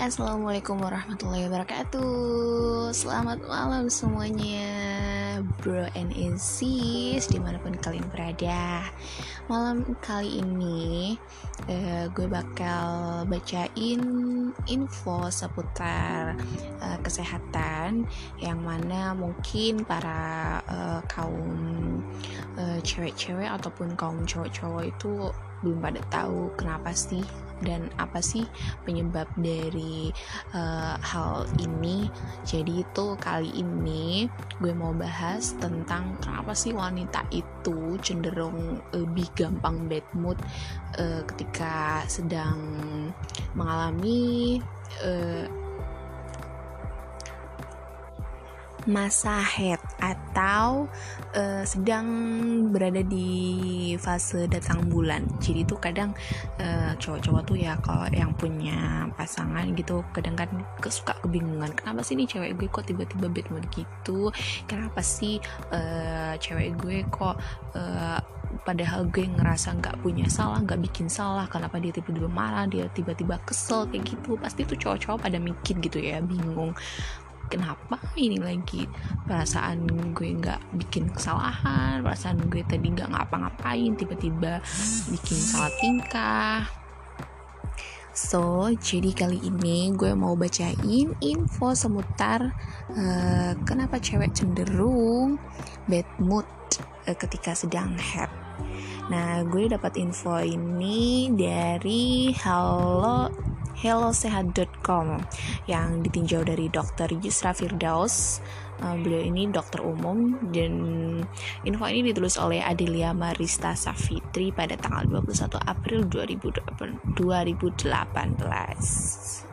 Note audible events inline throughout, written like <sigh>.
Assalamualaikum warahmatullahi wabarakatuh. Selamat malam semuanya Bro and sis Di mana pun kalian berada. Malam kali ini uh, Gue bakal bacain info seputar uh, kesehatan Yang mana mungkin para uh, kaum cewek-cewek Ataupun kaum cowok-cowok itu belum pada tahu kenapa sih dan apa sih penyebab dari uh, hal ini? Jadi itu kali ini gue mau bahas tentang kenapa sih wanita itu cenderung lebih gampang bad mood uh, ketika sedang mengalami uh, masa head atau uh, sedang berada di fase datang bulan. Jadi tuh kadang uh, cowok-cowok tuh ya kalau yang punya pasangan gitu kadang kan suka kebingungan kenapa sih nih cewek gue kok tiba-tiba bad mood gitu? Kenapa sih uh, cewek gue kok uh, padahal gue ngerasa nggak punya salah nggak bikin salah kenapa dia tiba-tiba marah dia tiba-tiba kesel kayak gitu pasti tuh cowok-cowok pada mikir gitu ya bingung kenapa ini lagi perasaan gue nggak bikin kesalahan perasaan gue tadi nggak ngapa-ngapain tiba-tiba bikin salah tingkah So, jadi kali ini gue mau bacain info seputar uh, kenapa cewek cenderung bad mood uh, ketika sedang head. Nah, gue dapat info ini dari Hello hellosehat.com yang ditinjau dari Dr. Yusra Firdaus. Uh, beliau ini dokter umum dan info ini ditulis oleh Adelia Marista Safitri pada tanggal 21 April 2018. 2018.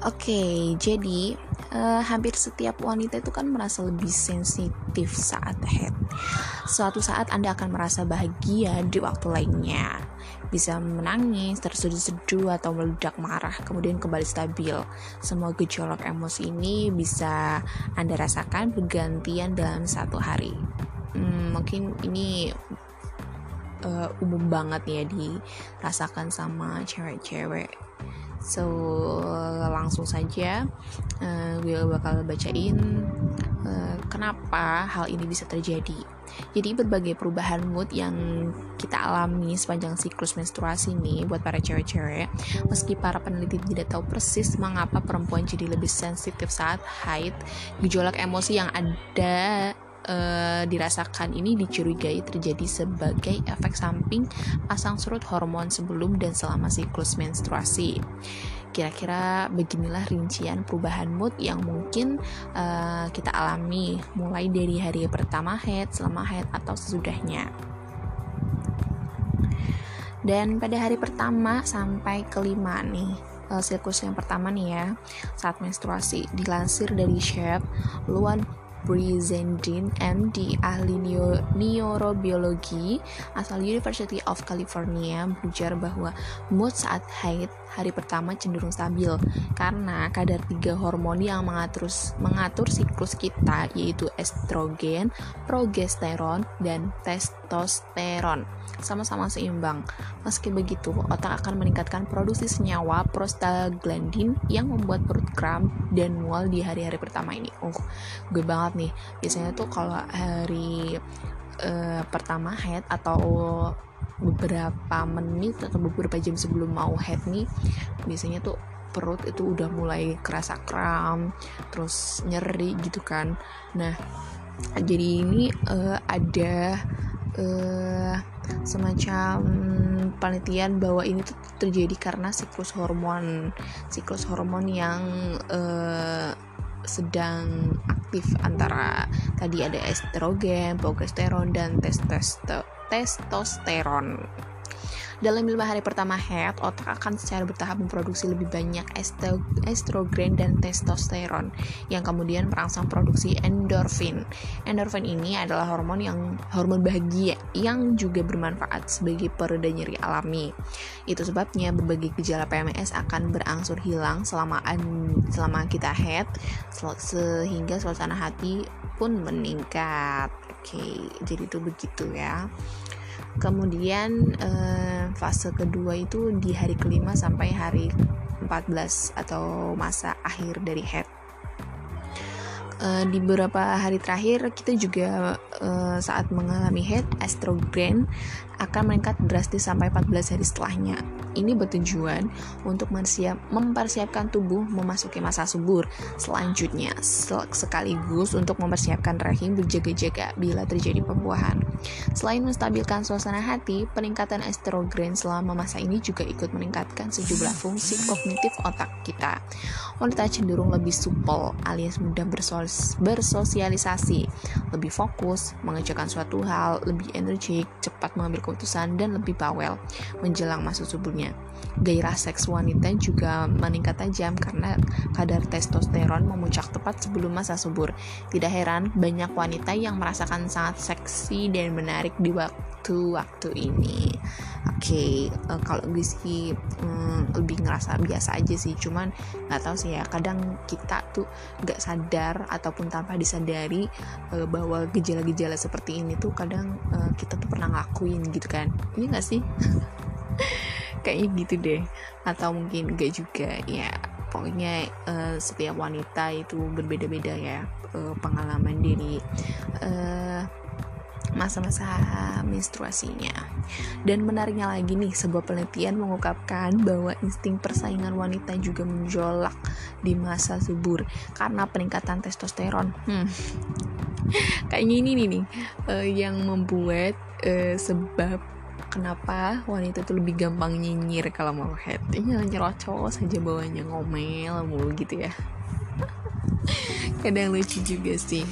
Oke, okay, jadi uh, hampir setiap wanita itu kan merasa lebih sensitif saat head. Suatu saat Anda akan merasa bahagia di waktu lainnya bisa menangis, terseduh-seduh atau meledak marah, kemudian kembali stabil. Semua gejolak emosi ini bisa Anda rasakan bergantian dalam satu hari. Hmm, mungkin ini uh, umum banget ya dirasakan sama cewek-cewek. So langsung saja uh, gue bakal bacain uh, kenapa hal ini bisa terjadi. Jadi berbagai perubahan mood yang kita alami sepanjang siklus menstruasi nih buat para cewek-cewek, meski para peneliti tidak tahu persis mengapa perempuan jadi lebih sensitif saat haid, gejolak emosi yang ada uh, dirasakan ini dicurigai terjadi sebagai efek samping pasang surut hormon sebelum dan selama siklus menstruasi. Kira-kira beginilah rincian perubahan mood yang mungkin uh, kita alami mulai dari hari pertama head, selama head atau sesudahnya. Dan pada hari pertama sampai kelima nih, uh, siklus yang pertama nih ya, saat menstruasi dilansir dari Shep, Luan Brizendine MD ahli neurobiologi asal University of California berujar bahwa mood saat haid hari pertama cenderung stabil karena kadar tiga hormon yang mengatur mengatur siklus kita yaitu estrogen, progesteron, dan testosteron sama-sama seimbang. Meski begitu, otak akan meningkatkan produksi senyawa prostaglandin yang membuat perut kram dan mual di hari-hari pertama ini. Oh, gue banget nih. Biasanya tuh kalau hari uh, pertama head atau beberapa menit atau beberapa jam sebelum mau head nih, biasanya tuh perut itu udah mulai kerasa kram, terus nyeri gitu kan. Nah, jadi ini uh, ada uh, semacam penelitian bahwa ini tuh terjadi karena siklus hormon siklus hormon yang uh, sedang aktif antara tadi ada estrogen, progesteron dan testosteron. Dalam lima hari pertama head, otak akan secara bertahap memproduksi lebih banyak estrogen dan testosteron yang kemudian merangsang produksi endorfin. Endorfin ini adalah hormon yang hormon bahagia yang juga bermanfaat sebagai pereda nyeri alami. Itu sebabnya berbagai gejala PMS akan berangsur hilang selama selama kita head sehingga suasana hati pun meningkat. Oke, jadi itu begitu ya. Kemudian uh, fase kedua itu di hari kelima sampai hari 14 atau masa akhir dari head uh, di beberapa hari terakhir kita juga uh, saat mengalami head estrogen akan meningkat drastis sampai 14 hari setelahnya. Ini bertujuan untuk mempersiapkan tubuh memasuki masa subur selanjutnya, sekaligus untuk mempersiapkan rahim berjaga-jaga bila terjadi pembuahan. Selain menstabilkan suasana hati, peningkatan estrogen selama masa ini juga ikut meningkatkan sejumlah fungsi kognitif otak kita. Wanita cenderung lebih supel alias mudah bersosialisasi, lebih fokus, mengerjakan suatu hal, lebih energik, cepat mengambil keputusan dan lebih bawel menjelang masa suburnya. Gairah seks wanita juga meningkat tajam karena kadar testosteron memuncak tepat sebelum masa subur. Tidak heran banyak wanita yang merasakan sangat seksi dan menarik di waktu-waktu ini. Oke, okay, uh, eh, kalau gue sih um, lebih ngerasa biasa aja sih, cuman nggak tahu sih ya. Kadang kita tuh nggak sadar ataupun tanpa disadari uh, bahwa gejala-gejala seperti ini tuh kadang uh, kita tuh pernah ngelakuin gitu kan. Ini nggak sih? <laughs> kayaknya gitu deh atau mungkin enggak juga ya pokoknya uh, setiap wanita itu berbeda-beda ya uh, pengalaman diri uh, masa-masa menstruasinya. Dan menariknya lagi nih, sebuah penelitian mengungkapkan bahwa insting persaingan wanita juga menjolak di masa subur karena peningkatan testosteron. Hmm. <laughs> Kayaknya ini nih, uh, yang membuat uh, sebab kenapa wanita itu lebih gampang nyinyir kalau mau head ini nyerocos saja bawahnya ngomel mulu gitu ya. <laughs> Kadang lucu juga sih.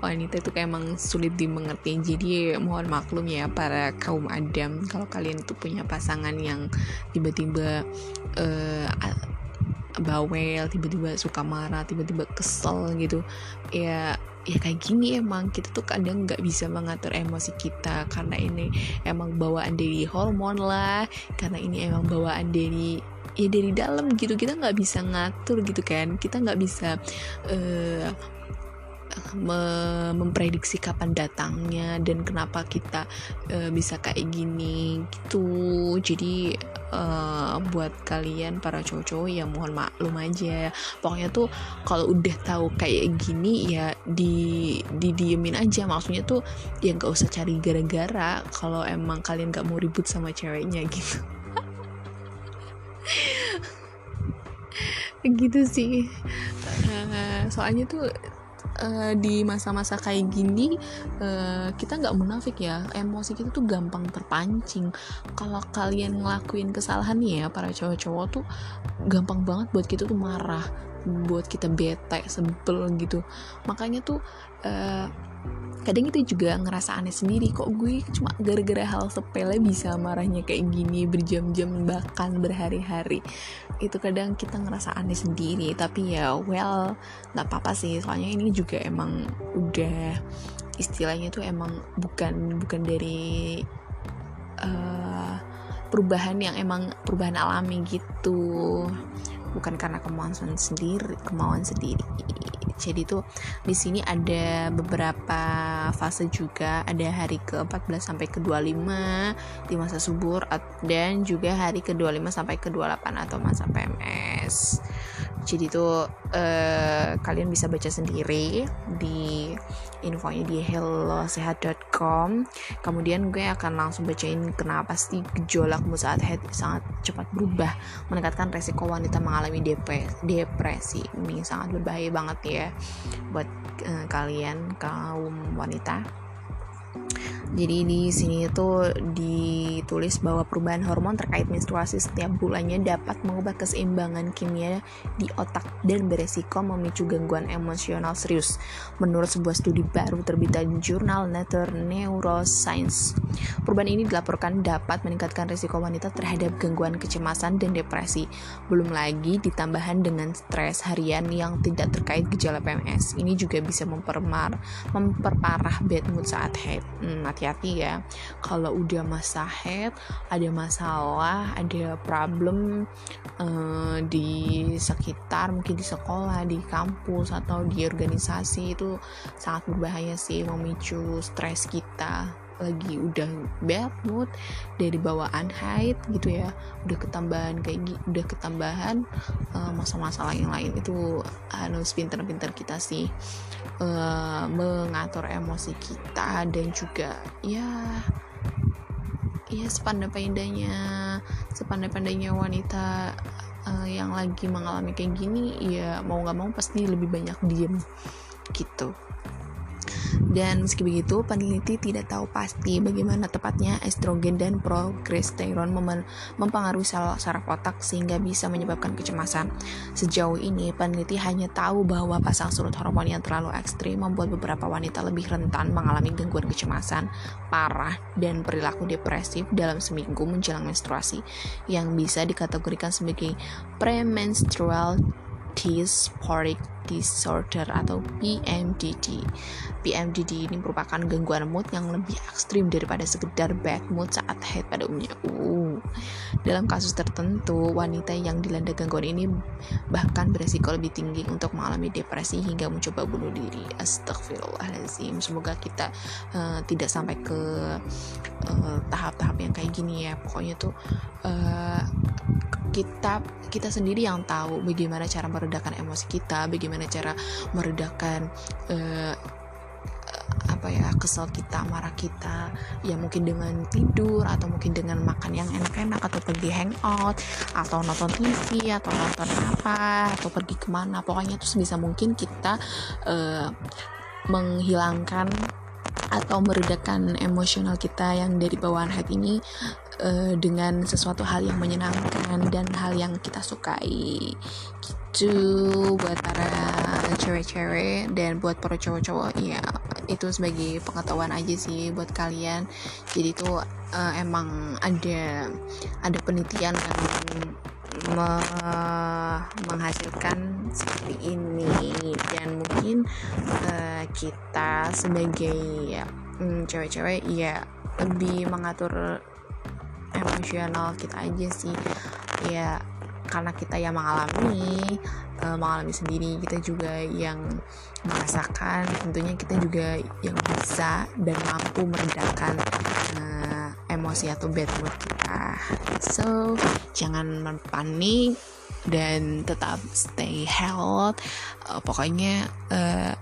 Wanita itu emang sulit dimengerti. Jadi mohon maklum ya para kaum adam kalau kalian tuh punya pasangan yang tiba-tiba uh, bawel tiba-tiba suka marah tiba-tiba kesel gitu ya ya kayak gini emang. Kita tuh kadang nggak bisa mengatur emosi kita karena ini emang bawaan dari hormon lah karena ini emang bawaan dari ya dari dalam gitu. Kita nggak bisa ngatur gitu kan. Kita nggak bisa uh, memprediksi kapan datangnya dan kenapa kita uh, bisa kayak gini gitu. Jadi uh, buat kalian para cowok-cowok ya mohon maklum aja. Pokoknya tuh kalau udah tahu kayak gini ya di didiemin aja. Maksudnya tuh ya nggak usah cari gara-gara kalau emang kalian gak mau ribut sama ceweknya gitu. <laughs> Gitu sih. Uh, soalnya tuh uh, di masa-masa kayak gini uh, kita nggak munafik ya. Emosi kita tuh gampang terpancing. Kalau kalian ngelakuin kesalahan nih ya para cowok-cowok tuh gampang banget buat kita tuh marah buat kita bete sebel gitu. Makanya tuh uh, kadang kita juga ngerasa aneh sendiri kok gue cuma gara-gara hal sepele bisa marahnya kayak gini berjam-jam bahkan berhari-hari. Itu kadang kita ngerasa aneh sendiri tapi ya well nggak apa-apa sih. Soalnya ini juga emang udah istilahnya tuh emang bukan bukan dari uh, perubahan yang emang perubahan alami gitu bukan karena kemauan sendiri kemauan sendiri. Jadi tuh di sini ada beberapa fase juga. Ada hari ke-14 sampai ke-25 di masa subur dan juga hari ke-25 sampai ke-28 atau masa PMS jadi tuh uh, kalian bisa baca sendiri di infonya di hellosehat.com kemudian gue akan langsung bacain kenapa sih gejolak mood saat head sangat cepat berubah meningkatkan resiko wanita mengalami depresi. Ini sangat berbahaya banget ya buat uh, kalian kaum wanita jadi di sini itu ditulis bahwa perubahan hormon terkait menstruasi setiap bulannya dapat mengubah keseimbangan kimia di otak dan beresiko memicu gangguan emosional serius. Menurut sebuah studi baru terbitan jurnal Nature Neuroscience, perubahan ini dilaporkan dapat meningkatkan risiko wanita terhadap gangguan kecemasan dan depresi. Belum lagi ditambahan dengan stres harian yang tidak terkait gejala PMS. Ini juga bisa mempermar, memperparah bad mood saat haid. Hmm, hati-hati ya. Kalau udah masa head ada masalah ada problem uh, di sekitar mungkin di sekolah di kampus atau di organisasi itu sangat berbahaya sih memicu stres kita lagi udah bad mood dari bawaan haid gitu ya udah ketambahan kayak gitu udah ketambahan uh, masalah-masalah yang lain itu harus pinter-pinter kita sih uh, mengatur emosi kita dan juga ya ya sepandai-pandainya sepandai-pandainya wanita uh, yang lagi mengalami kayak gini ya mau nggak mau pasti lebih banyak diem gitu dan meski begitu, peneliti tidak tahu pasti bagaimana tepatnya estrogen dan progesteron mempengaruhi saraf otak sehingga bisa menyebabkan kecemasan. Sejauh ini, peneliti hanya tahu bahwa pasang surut hormon yang terlalu ekstrim membuat beberapa wanita lebih rentan mengalami gangguan kecemasan parah dan perilaku depresif dalam seminggu menjelang menstruasi yang bisa dikategorikan sebagai premenstrual dysphoric disorder atau PMDD. PMDD ini merupakan gangguan mood yang lebih ekstrim daripada sekedar bad mood saat haid pada umumnya. Uh. Dalam kasus tertentu, wanita yang dilanda gangguan ini bahkan beresiko lebih tinggi untuk mengalami depresi hingga mencoba bunuh diri. Astagfirullahaladzim. Semoga kita uh, tidak sampai ke eh, tahap-tahap uh, yang kayak gini ya. Pokoknya tuh uh, kita kita sendiri yang tahu bagaimana cara meredakan emosi kita, bagaimana cara meredakan uh, kesel kita, marah kita, ya mungkin dengan tidur atau mungkin dengan makan yang enak-enak atau pergi hangout atau nonton TV atau nonton apa atau pergi ke mana, pokoknya itu sebisa mungkin kita uh, menghilangkan atau meredakan emosional kita yang dari bawaan hati ini uh, dengan sesuatu hal yang menyenangkan dan hal yang kita sukai. Gitu buat para cewek-cewek dan buat para cowok-cowok ya itu sebagai pengetahuan aja sih buat kalian. Jadi itu uh, emang ada ada penelitian yang me menghasilkan seperti ini. Dan mungkin uh, kita sebagai ya, cewek-cewek ya lebih mengatur emosional kita aja sih. Ya karena kita yang mengalami uh, mengalami sendiri kita juga yang merasakan tentunya kita juga yang bisa dan mampu meredakan uh, emosi atau bad mood kita. So jangan panik dan tetap stay health. Uh, pokoknya uh,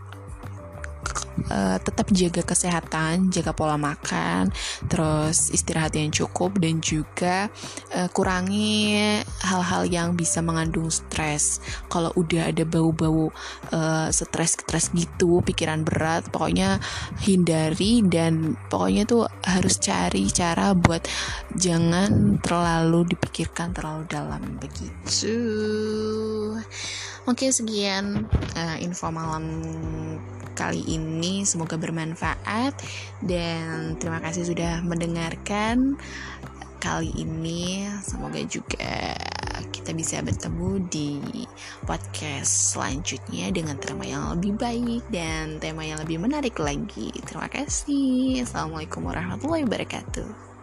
uh, tetap jaga kesehatan, jaga pola makan, terus istirahat yang cukup dan juga uh, kurangi hal-hal yang bisa mengandung stres. Kalau udah ada bau-bau uh, stres-stres gitu, pikiran berat, pokoknya hindari dan pokoknya tuh harus cari cara buat jangan terlalu dipikirkan terlalu dalam begitu. Oke, sekian uh, info malam kali ini. Semoga bermanfaat dan terima kasih sudah mendengarkan kali ini. Semoga juga kita bisa bertemu di podcast selanjutnya dengan tema yang lebih baik dan tema yang lebih menarik lagi. Terima kasih. Assalamualaikum warahmatullahi wabarakatuh.